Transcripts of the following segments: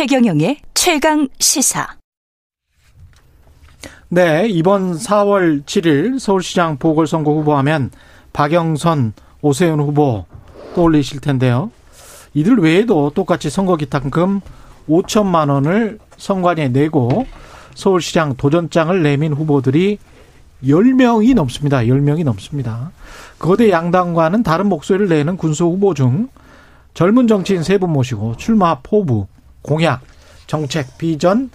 최경영의 최강 시사. 네, 이번 4월 7일 서울시장 보궐선거 후보하면 박영선, 오세훈 후보 떠올리실 텐데요. 이들 외에도 똑같이 선거 기탁금 5천만 원을 선관위에 내고 서울시장 도전장을 내민 후보들이 10명이 넘습니다. 10명이 넘습니다. 거대 양당과는 다른 목소리를 내는 군소 후보 중 젊은 정치인 세 분 모시고 출마 포부, 공약, 정책, 비전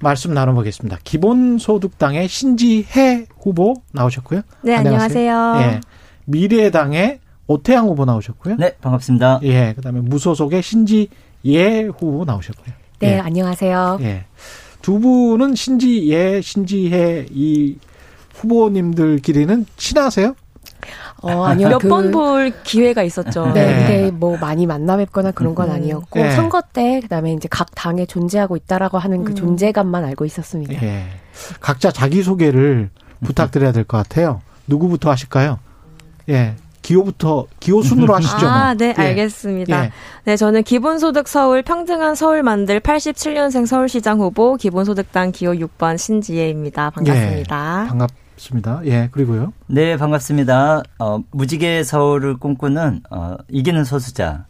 말씀 나눠보겠습니다. 기본소득당의 신지혜 후보 나오셨고요. 네, 안녕하세요. 안녕하세요. 예. 미래당의 오태양 후보 나오셨고요. 네, 반갑습니다. 예, 그다음에 무소속의 신지예 후보 나오셨고요. 네, 예. 안녕하세요. 예. 두 분은 신지예, 신지혜 이 후보님들끼리는 친하세요? 어, 아니요. 몇 번볼 그 기회가 있었죠. 네, 근데 뭐 많이 만나 뵙거나 그런 건 음. 아니었고 네. 선거 때 그다음에 이제 각 당에 존재하고 있다라고 하는 그 음. 존재감만 알고 있었습니다. 네. 각자 자기 소개를 부탁드려야 될 것 같아요. 누구부터 하실까요? 예. 기호부터 기호 순으로 하시죠. 뭐. 아, 네, 예. 알겠습니다. 예. 네, 저는 기본소득 서울 평등한 서울 만들 87년생 서울시장 후보 기본소득당 기호 6번 신지혜입니다. 반갑습니다. 예, 반갑. 반갑습니다. 예, 그리고요. 네, 반갑습니다. 어, 무지개 서울을 꿈꾸는 어, 이기는 소수자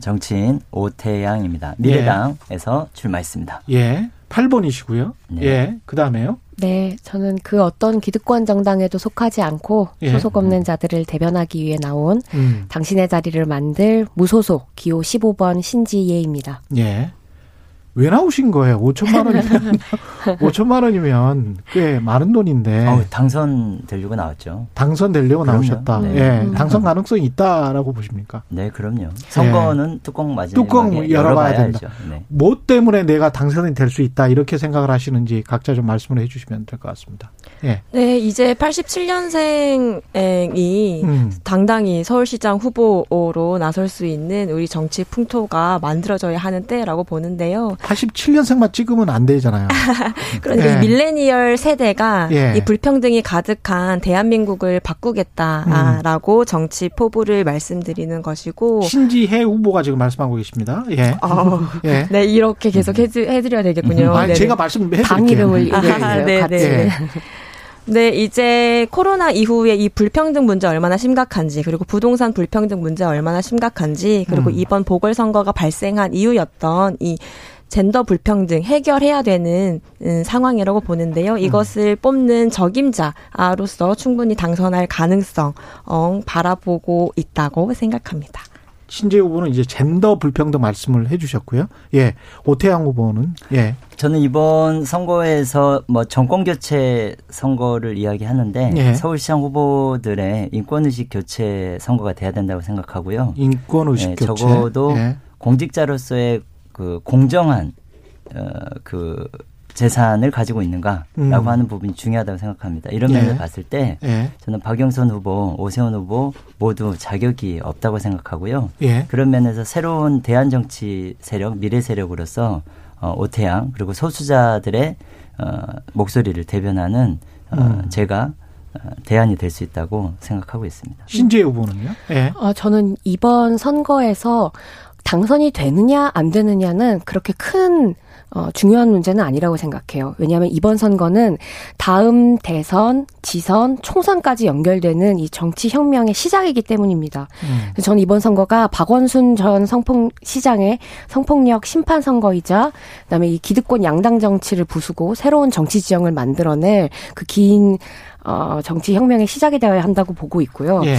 정치인 오태양입니다. 미래당에서 예. 출마했습니다. 예. 8번이시고요. 네. 예. 그다음에요. 네, 저는 그 어떤 기득권 정당에도 속하지 않고 예. 소속 없는 자들을 대변하기 위해 나온 음. 당신의 자리를 만들 무소속 기호 15번 신지예입니다. 예. 왜 나오신 거예요? 5천만 원이면 5천만 원이면 꽤 많은 돈인데. 어, 당선되려고 나왔죠. 당선되려고 그럼요. 나오셨다. 네. 예, 음. 당선 가능성이 있다라고 보십니까? 네, 그럼요. 선거는 예. 뚜껑 맞이 뚜껑 열어봐야 된다. 네. 뭐 때문에 내가 당선이 될 수 있다 이렇게 생각을 하시는지 각자 좀 말씀을 해주시면 될 것 같습니다. 예. 네, 이제 87년생이 음. 당당히 서울시장 후보로 나설 수 있는 우리 정치 풍토가 만들어져야 하는 때라고 보는데요. 87년생만 찍으면 안 되잖아요. 그런데 예. 밀레니얼 세대가 예. 이 불평등이 가득한 대한민국을 바꾸겠다라고 음. 정치 포부를 말씀드리는 것이고 신지혜 후보가 지금 말씀하고 계십니다. 예. 어, 예. 네 이렇게 계속 해드, 해드려야 되겠군요. 아, 제가 말씀해 당 이름을 아, 네, 네. 예. 네, 이제 코로나 이후에 이 불평등 문제 얼마나 심각한지, 그리고 부동산 불평등 문제 얼마나 심각한지, 그리고 음. 이번 보궐선거가 발생한 이유였던 이 젠더 불평등 해결해야 되는 음, 상황이라고 보는데요. 이것을 음. 뽑는 적임자로서 충분히 당선할 가능성 어, 바라보고 있다고 생각합니다. 신재 후보는 이제 젠더 불평등 말씀을 해주셨고요. 예, 오태양 후보는 예. 저는 이번 선거에서 뭐 정권 교체 선거를 이야기하는데 예. 서울시장 후보들의 인권 의식 교체 선거가 돼야 된다고 생각하고요. 인권 의식 예, 교체 적어도 예. 공직자로서의 그 공정한 어그 재산을 가지고 있는가라고 음. 하는 부분이 중요하다고 생각합니다. 이런 면을 예. 봤을 때 예. 저는 박영선 후보, 오세훈 후보 모두 자격이 없다고 생각하고요. 예. 그런 면에서 새로운 대한 정치 세력, 미래 세력으로서 어, 오태양 그리고 소수자들의 어, 목소리를 대변하는 어, 음. 제가 어, 대안이 될 수 있다고 생각하고 있습니다. 신재 후보는요? 예. 어, 저는 이번 선거에서 당선이 되느냐 안 되느냐는 그렇게 큰 어, 중요한 문제는 아니라고 생각해요. 왜냐하면 이번 선거는 다음 대선, 지선, 총선까지 연결되는 이 정치 혁명의 시작이기 때문입니다. 음. 저는 이번 선거가 박원순 전 성폭 시장의 성폭력 심판 선거이자 그다음에 이 기득권 양당 정치를 부수고 새로운 정치 지형을 만들어낼 그긴 어, 정치 혁명의 시작이 되어야 한다고 보고 있고요. 예.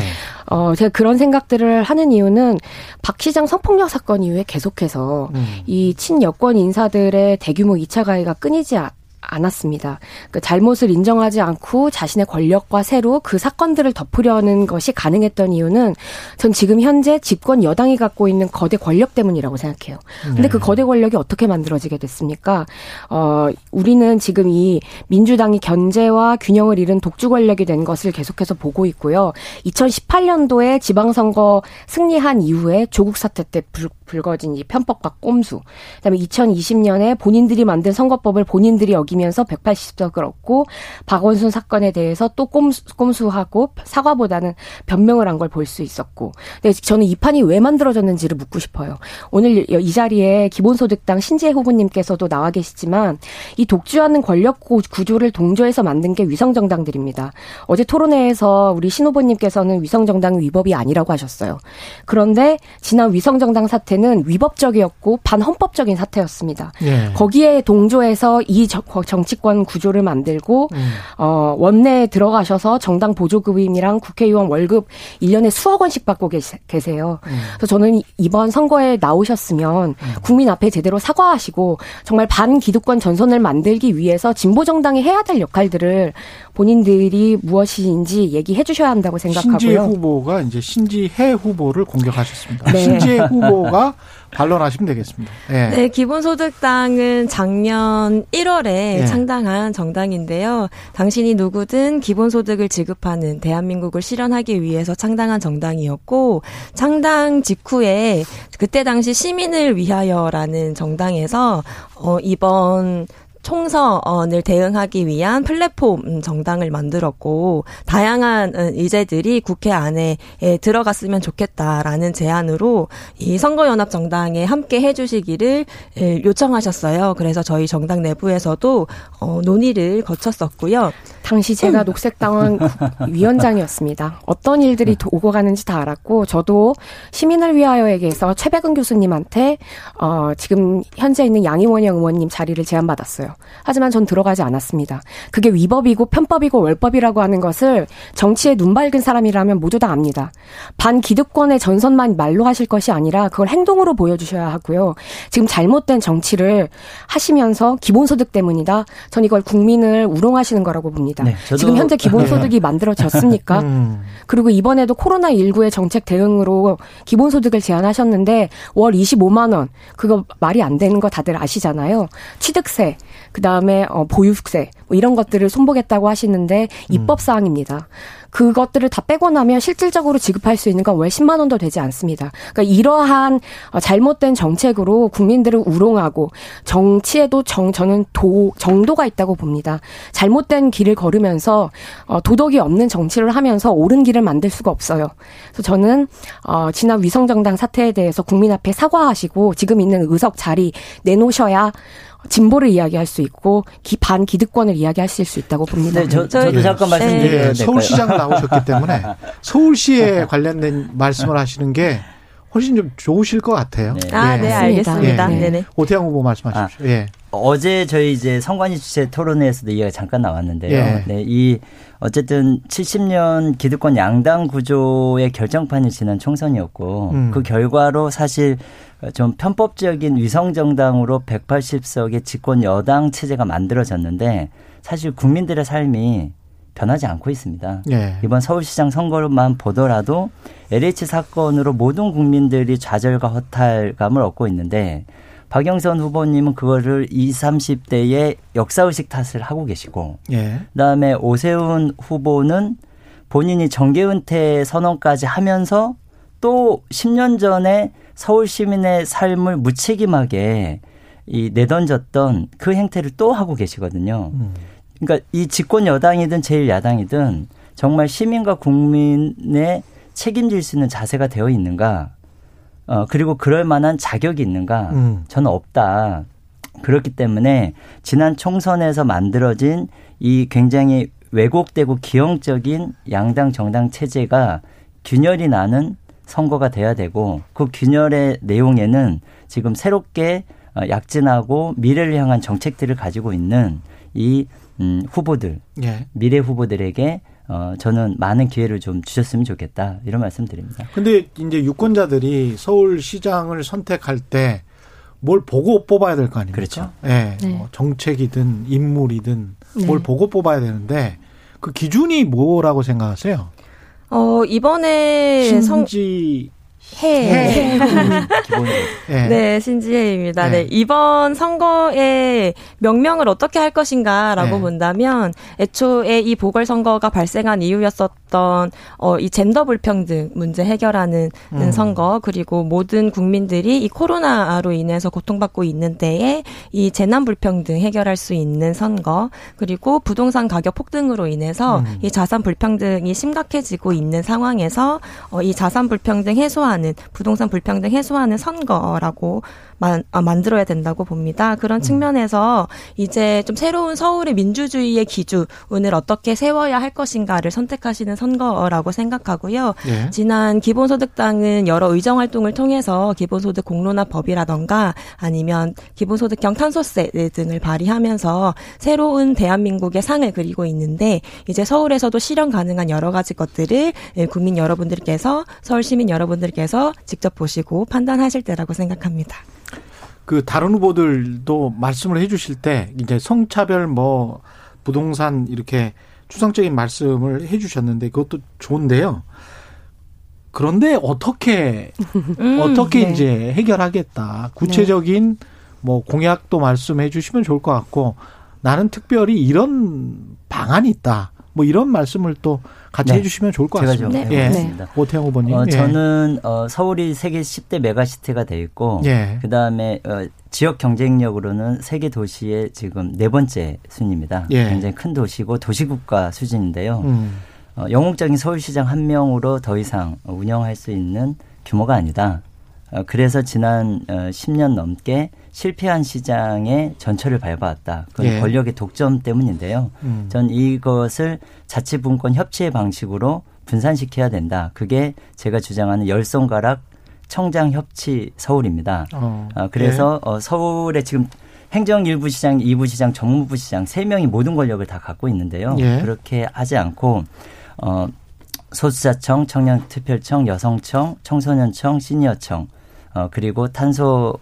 어, 제가 그런 생각들을 하는 이유는 박 시장 성폭력 사건 이후에 계속해서 음. 이 친여권 인사들의 대규모 2차 가해가 끊이지 않았습니다. 그 잘못을 인정하지 않고 자신의 권력과 새로 그 사건들을 덮으려는 것이 가능했던 이유는 전 지금 현재 집권 여당이 갖고 있는 거대 권력 때문이라고 생각해요. 근데 네. 그 거대 권력이 어떻게 만들어지게 됐습니까? 어, 우리는 지금 이 민주당이 견제와 균형을 잃은 독주 권력이 된 것을 계속해서 보고 있고요. 2018년도에 지방선거 승리한 이후에 조국 사태 때 불, 불거진 이 편법과 꼼수. 그다음에 2020년에 본인들이 만든 선거법을 본인들이 여기 이기면서 180석을 얻고 박원순 사건에 대해서 또 꼼수, 꼼수하고 사과보다는 변명을 한 걸 볼 수 있었고. 근데 저는 이 판이 왜 만들어졌는지를 묻고 싶어요. 오늘 이 자리에 기본소득당 신재 후보님께서도 나와 계시지만 이 독주하는 권력 구조를 동조해서 만든 게 위성정당들입니다. 어제 토론회에서 우리 신 후보님께서는 위성정당 위법이 아니라고 하셨어요. 그런데 지난 위성정당 사태는 위법적이었고 반헌법적인 사태였습니다. 예. 거기에 동조해서 이 정치권 구조를 만들고 음. 어, 원내에 들어가셔서 정당 보조급임이랑 국회의원 월급 1년에 수억 원씩 받고 계세요. 음. 그래서 저는 이번 선거에 나오셨으면 음. 국민 앞에 제대로 사과하시고 정말 반기득권 전선을 만들기 위해서 진보 정당이 해야 될 역할들을 본인들이 무엇인지 얘기해 주셔야 한다고 생각하고요. 신지혜 후보가 이제 신지혜 후보를 공격하셨습니다. 네. 신지혜 후보가 반론하시면 되겠습니다. 네. 네, 기본소득당은 작년 1월에 네. 창당한 정당인데요. 당신이 누구든 기본소득을 지급하는 대한민국을 실현하기 위해서 창당한 정당이었고 창당 직후에 그때 당시 시민을 위하여라는 정당에서 어 이번 총선을 대응하기 위한 플랫폼 정당을 만들었고 다양한 의제들이 국회 안에 들어갔으면 좋겠다라는 제안으로 이 선거연합 정당에 함께 해주시기를 요청하셨어요. 그래서 저희 정당 내부에서도 어, 논의를 거쳤었고요. 당시 제가 녹색당원 위원장이었습니다. 어떤 일들이 오고 가는지 다 알았고 저도 시민을 위하여에게서 최백은 교수님한테 어, 지금 현재 있는 양희원영 의원님 자리를 제안받았어요. 하지만 전 들어가지 않았습니다. 그게 위법이고 편법이고 월법이라고 하는 것을 정치에 눈 밝은 사람이라면 모두 다 압니다. 반 기득권의 전선만 말로 하실 것이 아니라 그걸 행동으로 보여주셔야 하고요. 지금 잘못된 정치를 하시면서 기본소득 때문이다. 전 이걸 국민을 우롱하시는 거라고 봅니다. 네, 지금 현재 기본소득이 네. 만들어졌습니까? 음. 그리고 이번에도 코로나19의 정책 대응으로 기본소득을 제안하셨는데 월 25만 원 그거 말이 안 되는 거 다들 아시잖아요. 취득세 그 다음에 어, 보유세 뭐 이런 것들을 손보겠다고 하시는데 입법 음. 사항입니다. 그것들을 다 빼고 나면 실질적으로 지급할 수 있는 건 월 10만 원도 되지 않습니다. 그러니까 이러한 어, 잘못된 정책으로 국민들을 우롱하고 정치에도 정 저는 도 정도가 있다고 봅니다. 잘못된 길을 걸으면서 어, 도덕이 없는 정치를 하면서 옳은 길을 만들 수가 없어요. 그래서 저는 어, 지난 위성정당 사태에 대해서 국민 앞에 사과하시고 지금 있는 의석 자리 내놓으셔야 진보를 이야기할 수 있고 기, 반 기득권을 이야기하실 수 있다고 봅니다. 네, 저, 저도 네. 잠깐 말씀드려요. 네. 서울시장 나오셨기 때문에 서울시에 관련된 말씀을 하시는 게 훨씬 좀 좋으실 것 같아요. 네. 아, 네, 네 알겠습니다. 예. 네네. 오태양 후보 말씀하십시오. 아, 예. 어제 저희 이제 성관위 주최 토론회에서도 이야기가 잠깐 나왔는데요. 예. 네, 이 어쨌든 70년 기득권 양당 구조의 결정판이 지난 총선이었고 음. 그 결과로 사실 좀 편법적인 위성정당으로 180석의 집권 여당 체제가 만들어졌는데 사실 국민들의 삶이 변하지 않고 있습니다. 예. 이번 서울시장 선거만 보더라도 LH 사건으로 모든 국민들이 좌절과 허탈감을 얻고 있는데 박영선 후보님은 그거를 20, 30대의 역사의식 탓을 하고 계시고 예. 그다음에 오세훈 후보는 본인이 정계 은퇴 선언까지 하면서 또 10년 전에 서울 시민의 삶을 무책임하게 이 내던졌던 그 행태를 또 하고 계시거든요. 음. 그러니까 이 집권 여당이든 제일 야당이든 정말 시민과 국민의 책임질 수 있는 자세가 되어 있는가? 어, 그리고 그럴 만한 자격이 있는가? 음. 저는 없다. 그렇기 때문에 지난 총선에서 만들어진 이 굉장히 왜곡되고 기형적인 양당 정당 체제가 균열이 나는 선거가 돼야 되고 그 균열의 내용에는 지금 새롭게 어, 약진하고 미래를 향한 정책들을 가지고 있는 이 음, 후보들 예. 미래 후보들에게 어, 저는 많은 기회를 좀 주셨으면 좋겠다 이런 말씀드립니다. 근데 이제 유권자들이 서울시장을 선택할 때 뭘 보고 뽑아야 될 거 아닙니까? 그렇죠. 예, 네. 뭐 정책이든 인물이든 네. 뭘 보고 뽑아야 되는데 그 기준이 뭐라고 생각하세요? 어 이번에 신지 해. 네. 네, 신지혜입니다. 네. 네. 이번 선거의 명명을 어떻게 할 것인가라고 네. 본다면 애초에 이 보궐선거가 발생한 이유였었던 어, 이 젠더 불평등 문제 해결하는 음. 선거 그리고 모든 국민들이 이 코로나로 인해서 고통받고 있는 때에 이 재난 불평등 해결할 수 있는 선거 그리고 부동산 가격 폭등으로 인해서 음. 이 자산 불평등이 심각해지고 있는 상황에서 어, 이 자산 불평등 해소하는 부동산 불평등 해소하는 선거라고 만, 아, 만들어야 된다고 봅니다. 그런 음. 측면에서 이제 좀 새로운 서울의 민주주의의 기준을 어떻게 세워야 할 것인가를 선택하시는 선거라고 생각하고요. 예. 지난 기본소득당은 여러 의정 활동을 통해서 기본소득 공론화 법이라던가 아니면 기본소득형 탄소세 등을 발의하면서 새로운 대한민국의 상을 그리고 있는데 이제 서울에서도 실현 가능한 여러 가지 것들을 국민 여러분들께서 서울 시민 여러분들께서 직접 보시고 판단하실 때라고 생각합니다. 그 다른 후보들도 말씀을 해주실 때 이제 성차별 뭐 부동산 이렇게 추상적인 말씀을 해주셨는데 그것도 좋은데요. 그런데 어떻게 음, 어떻게 네. 이제 해결하겠다 구체적인 네. 뭐 공약도 말씀해 주시면 좋을 것 같고 나는 특별히 이런 방안이 있다. 뭐 이런 말씀을 또 같이 네. 해주시면 좋을 것 같습니다. 제가 좀 예. 해보겠습니다. 오태영 후보님. 어, 예. 저는 어, 서울이 세계 10대 메가시티가 돼 있고 예. 그 다음에 어, 지역 경쟁력으로는 세계 도시의 지금 네 번째 순입니다. 예. 굉장히 큰 도시고 도시국가 수준인데요. 음. 어, 영웅적인 서울시장 한 명으로 더 이상 운영할 수 있는 규모가 아니다. 어, 그래서 지난 어, 10년 넘게 실패한 시장의 전철을 밟아왔다. 그건 예. 권력의 독점 때문인데요. 음. 전 이것을 자치분권 협치의 방식으로 분산시켜야 된다. 그게 제가 주장하는 열손가락 청장 협치 서울입니다. 어. 어 그래서 예. 어, 서울에 지금 행정 일부 시장, 이부 시장, 정무부 시장 세 명이 모든 권력을 다 갖고 있는데요. 예. 그렇게 하지 않고 어 소수자청, 청년특별청, 여성청, 청소년청, 시니어청, 어 그리고 탄소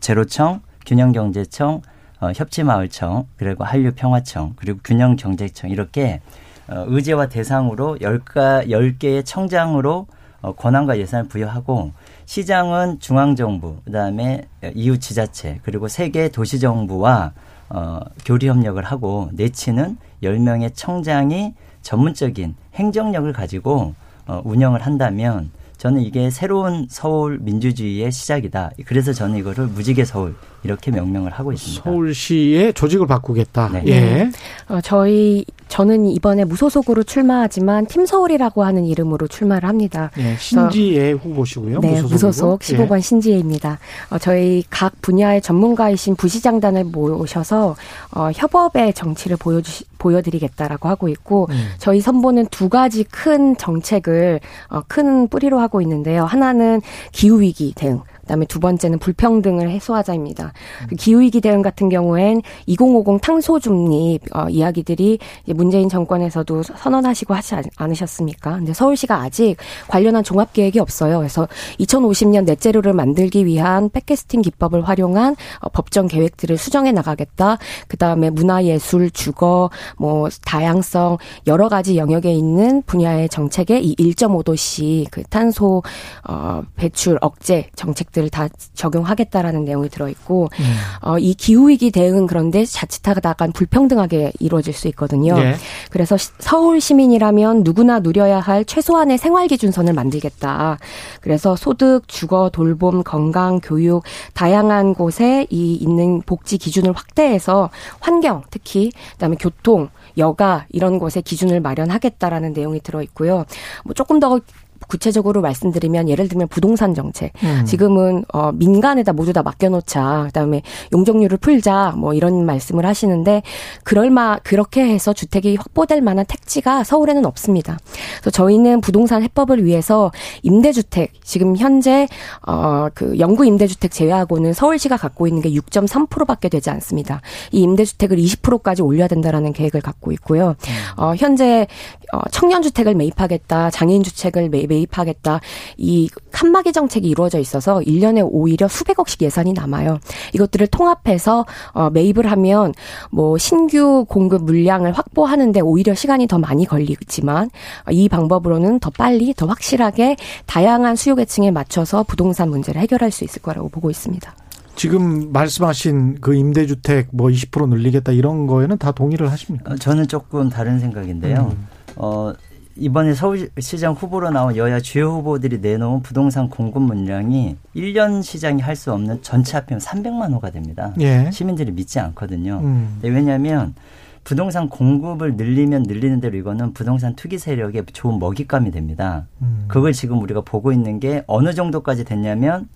제로청, 균형경제청, 어, 협치마을청, 그리고 한류평화청, 그리고 균형경제청 이렇게 어, 의제와 대상으로 열가 10개의 청장으로 어, 권한과 예산을 부여하고 시장은 중앙정부, 그다음에 이웃 지자체, 그리고 세계 도시정부와 어, 교리 협력을 하고 내치는 10명의 청장이 전문적인 행정력을 가지고 어, 운영을 한다면 저는 이게 새로운 서울 민주주의의 시작이다. 그래서 저는 이거를 무지개 서울 이렇게 명명을 하고 있습니다. 서울시의 조직을 바꾸겠다. 네. 예. 어, 저희 저는 이번에 무소속으로 출마하지만 팀 서울이라고 하는 이름으로 출마를 합니다. 예, 신지혜 후보시고요. 네, 무소속 15번 예. 신지혜입니다. 어, 저희 각 분야의 전문가이신 부시장단을 모셔서 어, 협업의 정치를 보여주 보여드리겠다라고 하고 있고 음. 저희 선보는 두 가지 큰 정책을 어, 큰 뿌리로 하고 있는데요. 하나는 기후 위기 대응. 그다음에 두 번째는 불평등을 해소하자입니다. 음. 기후위기 대응 같은 경우엔 2050 탄소 중립 어, 이야기들이 문재인 정권에서도 선언하시고 하지 않으셨습니까? 근데 서울시가 아직 관련한 종합 계획이 없어요. 그래서 2050년 넷제로를 만들기 위한 백캐스팅 기법을 활용한 어, 법정 계획들을 수정해 나가겠다. 그다음에 문화예술, 주거, 뭐 다양성 여러 가지 영역에 있는 분야의 정책에 이 1.5도씨 그 탄소 어 배출 억제 정책 것들을 다 적용하겠다라는 내용이 들어 있고 음. 어, 이 기후 위기 대응은 그런데 자칫하다간 불평등하게 이루어질 수 있거든요. 네. 그래서 서울 시민이라면 누구나 누려야 할 최소한의 생활 기준선을 만들겠다. 그래서 소득, 주거, 돌봄, 건강, 교육 다양한 곳에 이 있는 복지 기준을 확대해서 환경 특히 그다음에 교통 여가 이런 곳에 기준을 마련하겠다라는 내용이 들어 있고요. 뭐 조금 더 구체적으로 말씀드리면 예를 들면 부동산 정책. 음. 지금은 어 민간에다 모두 다 맡겨놓자. 그다음에 용적률을 풀자. 뭐 이런 말씀을 하시는데 그럴마 그렇게 해서 주택이 확보될 만한 택지가 서울에는 없습니다. 그래서 저희는 부동산 해법을 위해서 임대주택 지금 현재 어그 영구 임대주택 제외하고는 서울시가 갖고 있는 게 6.3%밖에 되지 않습니다. 이 임대주택을 20%까지 올려야 된다라는 계획을 갖고 있고요. 음. 어 현재 어 청년 주택을 매입하겠다. 장애인 주택을 매입 매입하겠다. 이 칸막이 정책이 이루어져 있어서 1년에 오히려 수백억씩 예산이 남아요. 이것들을 통합해서 어, 매입을 하면 뭐 신규 공급 물량을 확보하는데 오히려 시간이 더 많이 걸리지만 이 방법으로는 더 빨리 더 확실하게 다양한 수요 계층에 맞춰서 부동산 문제를 해결할 수 있을 거라고 보고 있습니다. 지금 말씀하신 그 임대주택 뭐 20% 늘리겠다 이런 거에는 다 동의를 하십니까? 어, 저는 조금 다른 생각인데요. 음. 어, 이번에 서울시장 후보로 나온 여야 주요 후보들이 내놓은 부동산 공급 물량이 1년 시장이 할 수 없는 전체 합하면 300만 호가 됩니다. 예. 시민들이 믿지 않거든요. 음. 왜냐하면 부동산 공급을 늘리면 늘리는 대로 이거는 부동산 투기 세력의 좋은 먹잇감이 됩니다. 음. 그걸 지금 우리가 보고 있는 게 어느 정도까지 됐냐면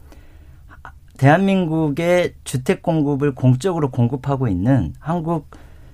대한민국의 주택 공급을 공적으로 공급하고 있는 한국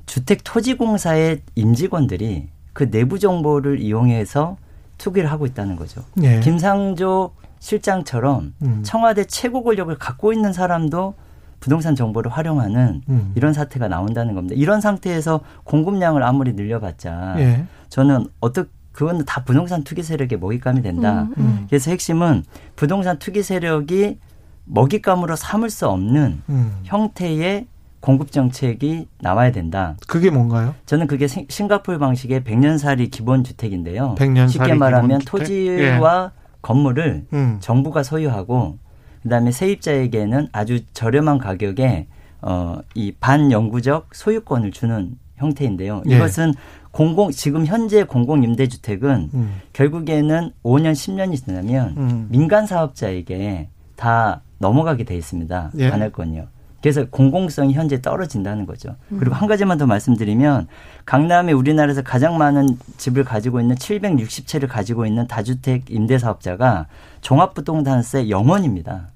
주택 토지공사의 임직원들이 그 내부 정보를 이용해서 투기를 하고 있다는 거죠. 네. 김상조 실장처럼 음. 청와대 최고 권력을 갖고 있는 사람도 부동산 정보를 활용하는 음. 이런 사태가 나온다는 겁니다. 이런 상태에서 공급량을 아무리 늘려봤자 예. 저는 어떻게 그건 다 부동산 투기 세력의 먹잇감이 된다. 음, 음. 그래서 핵심은 부동산 투기 세력이 먹잇감으로 삼을 수 없는 음. 형태의 공급 정책이 나와야 된다. 그게 뭔가요? 저는 그게 싱가폴 방식의 백년살이 기본 주택인데요. 쉽게 말하면 토지와 예. 건물을 음. 정부가 소유하고 그다음에 세입자에게는 아주 저렴한 가격에 어, 이 반영구적 소유권을 주는 형태인데요. 예. 이것은 공공 지금 현재 공공 임대 주택은 음. 결국에는 5년 10년이 지나면 음. 민간 사업자에게 다 넘어가게 돼 있습니다. 예. 관할권이요. 그래서 공공성이 현재 떨어진다는 거죠. 그리고 한 가지만 더 말씀드리면 강남에 우리나라에서 가장 많은 집을 가지고 있는 760채를 가지고 있는 다주택 임대사업자가 종합부동산세 영원입니다.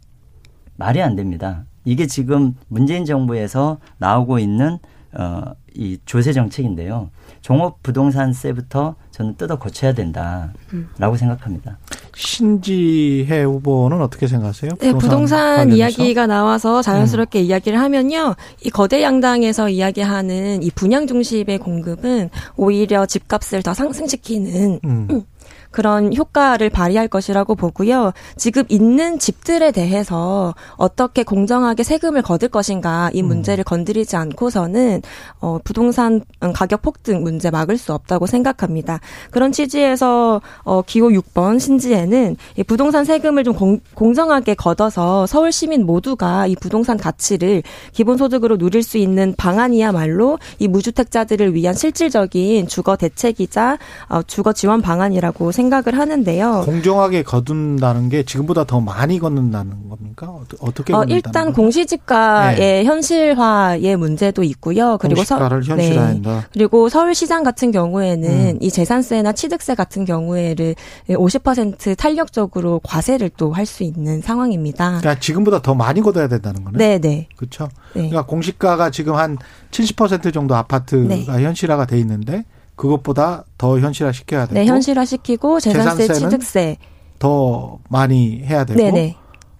말이 안 됩니다. 이게 지금 문재인 정부에서 나오고 있는 어, 이 조세 정책인데요. 종합부동산세부터 저는 뜯어 고쳐야 된다라고 음. 생각합니다. 신지혜 후보는 어떻게 생각하세요? 부동산, 네, 부동산 이야기가 나와서 자연스럽게 음. 이야기를 하면요. 이 거대 양당에서 이야기하는 이 분양 중심의 공급은 오히려 집값을 더 상승시키는 음. 그런 효과를 발휘할 것이라고 보고요. 지금 있는 집들에 대해서 어떻게 공정하게 세금을 거둘 것인가 이 음. 문제를 음. 건드리지 않고서는 어, 부동산 가격 폭등 문제 막을 수 없다고 생각합니다. 그런 취지에서 어, 기호 6번 신지에는 이 부동산 세금을 좀 공, 공정하게 걷어서 서울 시민 모두가 이 부동산 가치를 기본소득으로 누릴 수 있는 방안이야말로 이 무주택자들을 위한 실질적인 주거 대책이자 어, 주거 지원 방안이라고 생각 을 하는데요. 공정하게 거둔다는 게 지금보다 더 많이 걷는다는 겁니까? 어떻게 어, 일단 공시지가의 네. 현실화의 문제도 있고요. 그리고 공시가를 서, 현실화한다. 네. 그리고 서울시장 같은 경우에는 음. 이 재산세나 취득세 같은 경우에를 50% 탄력적으로 과세를 또 할 수 있는 상황입니다. 그러니까 지금보다 더 많이 걷어야 된다는 거네. 네, 네. 그렇죠. 네. 그러니까 공시가가 지금 한 70% 정도 아파트가 네. 현실화가 돼 있는데 그것보다 더 현실화 시켜야 되고. 네, 현실화 시키고 재산세, 취득세 더 많이 해야 되고. 네네. 네.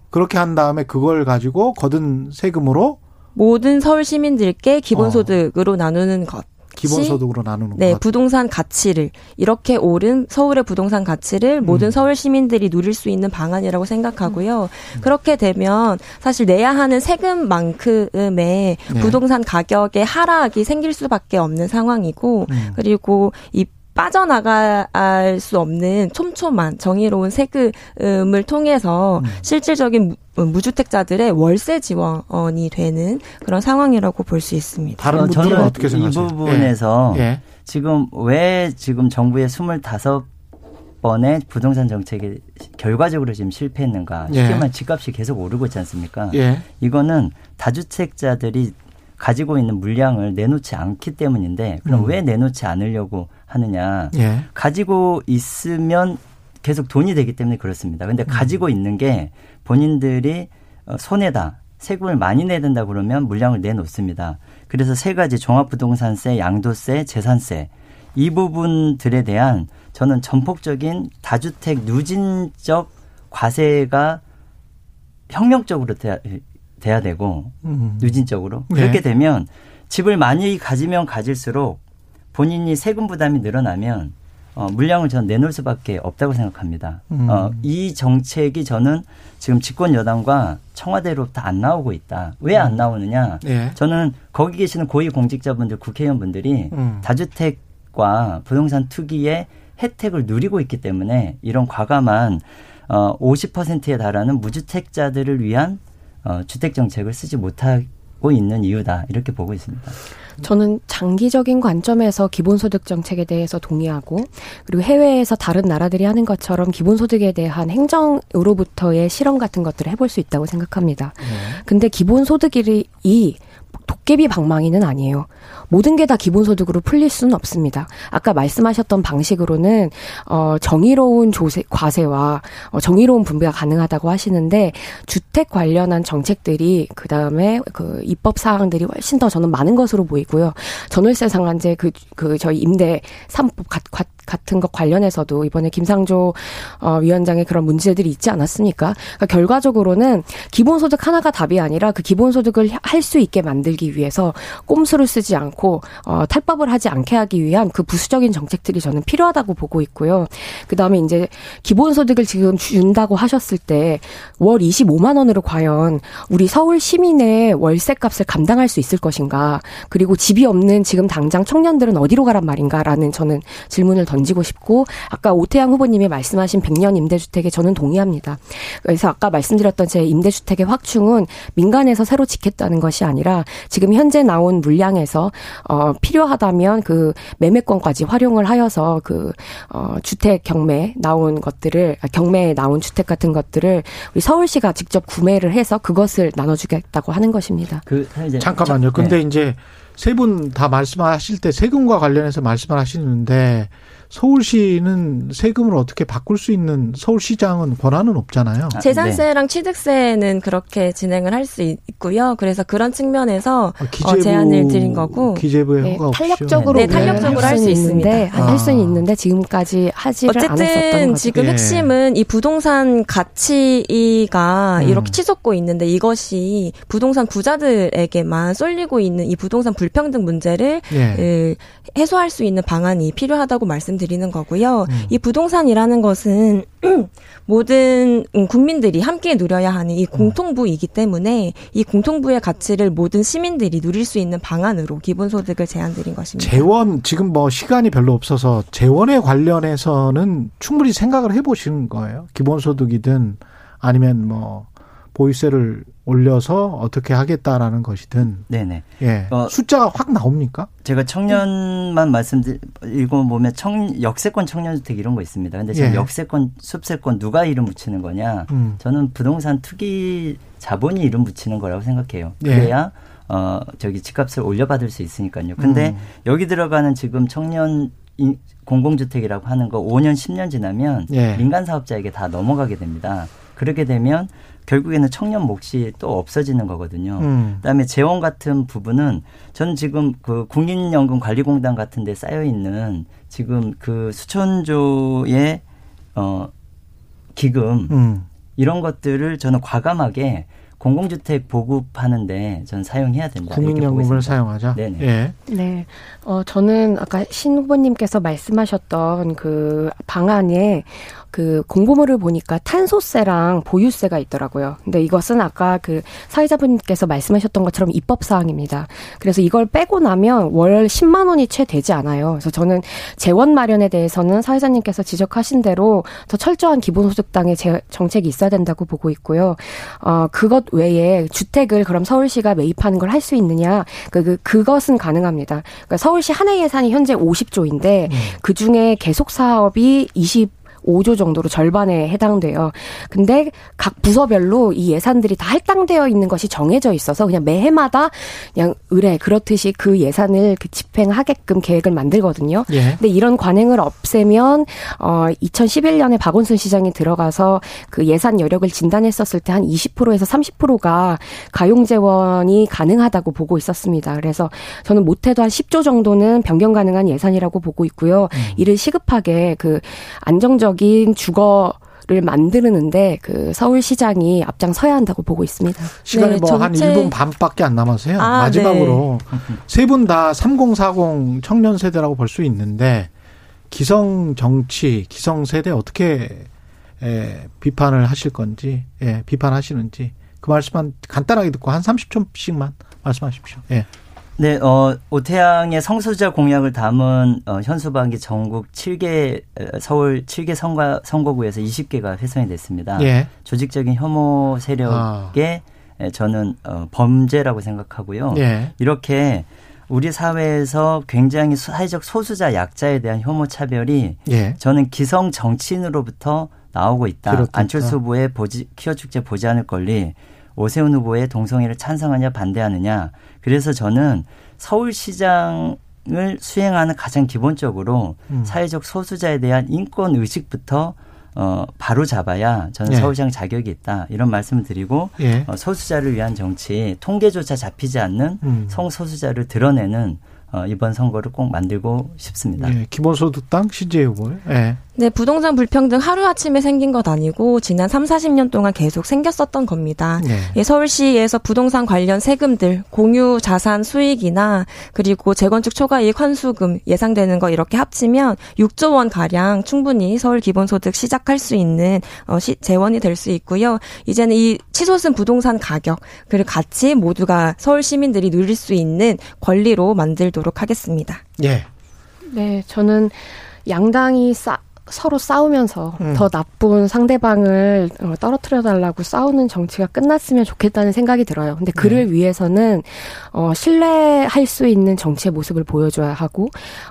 그렇게 한 다음에 그걸 가지고 거둔 세금으로 모든 서울 시민들께 기본소득으로 어. 나누는 것. 기본소득으로 나누는 네, 것. 부동산 가치를 이렇게 오른 서울의 부동산 가치를 모든 음. 서울 시민들이 누릴 수 있는 방안이라고 생각하고요. 음. 그렇게 되면 사실 내야 하는 세금만큼의 네. 부동산 가격의 하락이 생길 수밖에 없는 상황이고 음. 그리고 이 빠져나갈 수 없는 촘촘한 정의로운 세금을 통해서 음. 실질적인 무주택자들의 월세 지원이 되는 그런 상황이라고 볼 수 있습니다. 다른 분들은 어떻게 생각하세요? 이 부분에서 예. 예. 지금 왜 지금 정부의 25 번의 부동산 정책이 결과적으로 지금 실패했는가? 쉽게 예. 말하면 집값이 계속 오르고 있지 않습니까? 예. 이거는 다주택자들이 가지고 있는 물량을 내놓지 않기 때문인데 그럼 음. 왜 내놓지 않으려고 하느냐? 예. 가지고 있으면 계속 돈이 되기 때문에 그렇습니다. 근데 음. 가지고 있는 게 본인들이 어, 손해다. 세금을 많이 내야 된다 그러면 물량을 내놓습니다. 그래서 세 가지 종합부동산세, 양도세, 재산세 이 부분들에 대한 저는 전폭적인 다주택 누진적 과세가 혁명적으로 돼야, 되고 음. 누진적으로 네. 그렇게 되면 집을 많이 가지면 가질수록 본인이 세금 부담이 늘어나면 어, 물량을 저는 내놓을 수밖에 없다고 생각합니다. 음. 어, 이 정책이 저는 지금 집권 여당과 청와대로부터 안 나오고 있다. 왜안 음. 나오느냐? 예. 저는 거기 계시는 고위 공직자분들, 국회의원분들이 음. 다주택과 부동산 투기의 혜택을 누리고 있기 때문에 이런 과감한 어, 50%에 달하는 무주택자들을 위한 어, 주택 정책을 쓰지 못하고 있는 이유다 이렇게 보고 있습니다. 저는 장기적인 관점에서 기본소득 정책에 대해서 동의하고 그리고 해외에서 다른 나라들이 하는 것처럼 기본소득에 대한 행정으로부터의 실험 같은 것들을 해볼 수 있다고 생각합니다. 네. 근데 기본소득이 도깨비 방망이는 아니에요. 모든 게 다 기본소득으로 풀릴 수는 없습니다. 아까 말씀하셨던 방식으로는 어 정의로운 조세 과세와 어, 정의로운 분배가 가능하다고 하시는데 주택 관련한 정책들이 그 다음에 그 입법 사항들이 훨씬 더 저는 많은 것으로 보이고요. 전월세 상한제 그, 그 저희 임대 3법 같은 것 관련해서도 이번에 김상조 어, 위원장의 그런 문제들이 있지 않았습니까? 그러니까 결과적으로는 기본소득 하나가 답이 아니라 그 기본소득을 할 수 있게 만들기 위해서 꼼수를 쓰지 않고 어, 탈법을 하지 않게 하기 위한 그 부수적인 정책들이 저는 필요하다고 보고 있고요. 그 다음에 이제 기본소득을 지금 준다고 하셨을 때 월 25만 원으로 과연 우리 서울 시민의 월세 값을 감당할 수 있을 것인가? 그리고 집이 없는 지금 당장 청년들은 어디로 가란 말인가라는 저는 질문을 던 지고 싶고 아까 오태양 후보님이 말씀하신 100년 임대주택에 저는 동의합니다. 그래서 아까 말씀드렸던 제 임대주택의 확충은 민간에서 새로 짓겠다는 것이 아니라 지금 현재 나온 물량에서 어 필요하다면 그 매매권까지 활용을 하여서 그어 주택 경매 나온 것들을 아, 경매에 나온 주택 같은 것들을 우리 서울시가 직접 구매를 해서 그것을 나눠주겠다고 하는 것입니다. 그 잠깐만요. 근데 네. 이제 세 분 다 말씀하실 때 세금과 관련해서 말씀을 하시는데 서울시는 세금을 어떻게 바꿀 수 있는 서울시장은 권한은 없잖아요. 아, 재산세랑 네. 취득세는 그렇게 진행을 할 수 있고요. 그래서 그런 측면에서 아, 기재부, 어, 제안을 드린 거고 기재부의 네, 허가 탄력적으로 네, 탄력적으로 할수 있습니다. 아. 할 수는 있는데 지금까지 하지를 어쨌든 지금 예. 핵심은 이 부동산 가치가 음. 이렇게 치솟고 있는데 이것이 부동산 부자들에게만 쏠리고 있는 이 부동산 불평등 문제를 예. 해소할 수 있는 방안이 필요하다고 말씀. 드리는 거고요. 음. 이 부동산이라는 것은 모든 국민들이 함께 누려야 하는 이 공통부이기 때문에 이 공통부의 가치를 모든 시민들이 누릴 수 있는 방안으로 기본소득을 제안드린 것입니다. 재원 지금 뭐 시간이 별로 없어서 재원에 관련해서는 충분히 생각을 해보시는 거예요. 기본소득이든 아니면 뭐 보유세를 올려서 어떻게 하겠다라는 것이든. 네네. 예. 어, 숫자가 확 나옵니까? 제가 청년만 말씀드리고 보면 청, 역세권 청년주택 이런 거 있습니다. 근데 지금 예. 역세권, 숲세권 누가 이름 붙이는 거냐? 음. 저는 부동산 투기 자본이 이름 붙이는 거라고 생각해요. 예. 그래야 예. 어, 저기 집값을 올려받을 수 있으니까요. 근데 음. 여기 들어가는 지금 청년 공공주택이라고 하는 거 5년, 10년 지나면 예. 민간 사업자에게 다 넘어가게 됩니다. 그렇게 되면 결국에는 청년 몫이 또 없어지는 거거든요. 음. 그다음에 재원 같은 부분은 저는 지금 그 국민연금 관리공단 같은 데 쌓여 있는 지금 그 수천조의 어 기금 음. 이런 것들을 저는 과감하게 공공주택 보급하는데 전 사용해야 된다. 국민연금을 사용하자. 네네. 예. 네. 어 저는 아까 신 후보님께서 말씀하셨던 그 방안에 그 공고물을 보니까 탄소세랑 보유세가 있더라고요. 근데 이것은 아까 그 사회자분께서 말씀하셨던 것처럼 입법 사항입니다. 그래서 이걸 빼고 나면 월 10만 원이 채 되지 않아요. 그래서 저는 재원 마련에 대해서는 사회자님께서 지적하신 대로 더 철저한 기본소득당의 정책이 있어야 된다고 보고 있고요. 어 그것 외에 주택을 그럼 서울시가 매입하는 걸 할 수 있느냐? 그, 그 그것은 가능합니다. 그러니까 서울시 한해 예산이 현재 50조인데 음. 그 중에 계속 사업이 20 5조 정도로 절반에 해당돼요. 근데 각 부서별로 이 예산들이 다 할당되어 있는 것이 정해져 있어서 그냥 매해마다 그냥 의뢰 그렇듯이 그 예산을 그 집행하게끔 계획을 만들거든요. 예. 근데 이런 관행을 없애면 어 2011년에 박원순 시장이 들어가서 그 예산 여력을 진단했었을 때 한 20%에서 30%가 가용 재원이 가능하다고 보고 있었습니다. 그래서 저는 못해도 한 10조 정도는 변경 가능한 예산이라고 보고 있고요. 음. 이를 시급하게 그 안정적 안정적인 주거 를 만드는데 그 서울시장이 앞장서야 한다고 보고 있습니다. 시간이 네, 뭐한 1분 반밖에 안 남았어요. 아, 마지막으로 네. 세분 다 3040 청년 세대라고 볼 수 있는데 기성 정치, 기성 세대 어떻게 에, 비판을 하실 건지, 예, 비판하시는지 그 말씀만 간단하게 듣고 한 30초씩만 말씀하십시오. 예. 네, 어, 오태양의 성소자 공약을 담은 어, 현수반기 전국 7개 서울 7개 선거 선거구에서 20개가 훼손이 됐습니다. 예. 조직적인 혐오 세력의 아. 저는 어, 범죄라고 생각하고요. 예. 이렇게 우리 사회에서 굉장히 사회적 소수자 약자에 대한 혐오 차별이 예. 저는 기성 정치인으로부터 나오고 있다. 그렇겠다. 안철수 후보의 보지, 키어 축제 보지 않을 권리 오세훈 후보의 동성애를 찬성하냐 반대하느냐. 그래서 저는 서울시장 을 수행하는 가장 기본적으로 음. 사회적 소수자에 대한 인권 의식부터 어, 바로 잡아야 저는 예. 서울시장 자격이 있다. 이런 말씀을 드리고 예. 어, 소수자를 위한 정치, 통계조차 잡히지 않는 음. 성소수자를 드러내는 어, 이번 선거를 꼭 만들고 싶습니다. 예, 기본소득당 신재 후보요. 예. 네, 부동산 불평등 하루아침에 생긴 것 아니고 지난 3, 40년 동안 계속 생겼었던 겁니다. 네. 예, 서울시에서 부동산 관련 세금들, 공유 자산 수익이나 그리고 재건축 초과이익 환수금 예상되는 거 이렇게 합치면 6조 원 가량 충분히 서울 기본소득 시작할 수 있는 어, 시, 재원이 될 수 있고요. 이제는 이 치솟은 부동산 가격 그리고 같이 모두가 서울 시민들이 누릴 수 있는 권리로 만들도록 하겠습니다. 예. 네, 저는 양당이 싸 서로 싸우면서 음. 더 나쁜 상대방을 어, 떨어뜨려 달라고 싸우는 정치가 끝났으면 좋겠다는 생각이 들어요. 근데 그를 네. 위해서는 어 신뢰할 수 있는 정치의 모습을 보여줘야 하고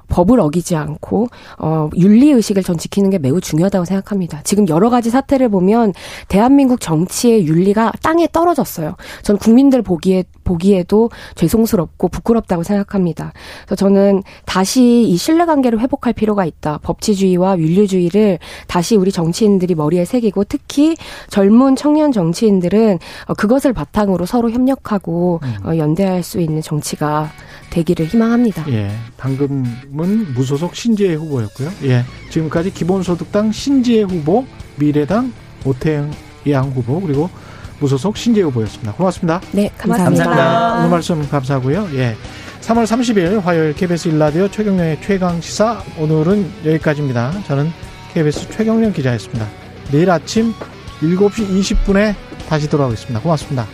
법을 어기지 않고 어 윤리 의식을 전 지키는 게 매우 중요하다고 생각합니다. 지금 여러 가지 사태를 보면 대한민국 정치의 윤리가 땅에 떨어졌어요. 전 국민들 보기에 보기에도 죄송스럽고 부끄럽다고 생각합니다. 그래서 저는 다시 이 신뢰관계를 회복할 필요가 있다. 법치주의와 윤리주의를 다시 우리 정치인들이 머리에 새기고 특히 젊은 청년 정치인들은 어, 그것을 바탕으로 서로 협력하고 음. 어, 연대할 수 있는 정치가 되기를 희망합니다. 예, 방금은 무소속 신지혜 후보였고요. 예, 지금까지 기본소득당 신지혜 후보, 미래당 오태영 후보 그리고 무소속 신재 후보였습니다. 고맙습니다. 네, 감사합니다. 감사합니다. 오늘 말씀 감사하고요. 예. 3월 30일 화요일 KBS 일라디오 최경련의 최강 시사 오늘은 여기까지입니다. 저는 KBS 최경련 기자였습니다. 내일 아침 7시 20분에 다시 돌아오겠습니다. 고맙습니다.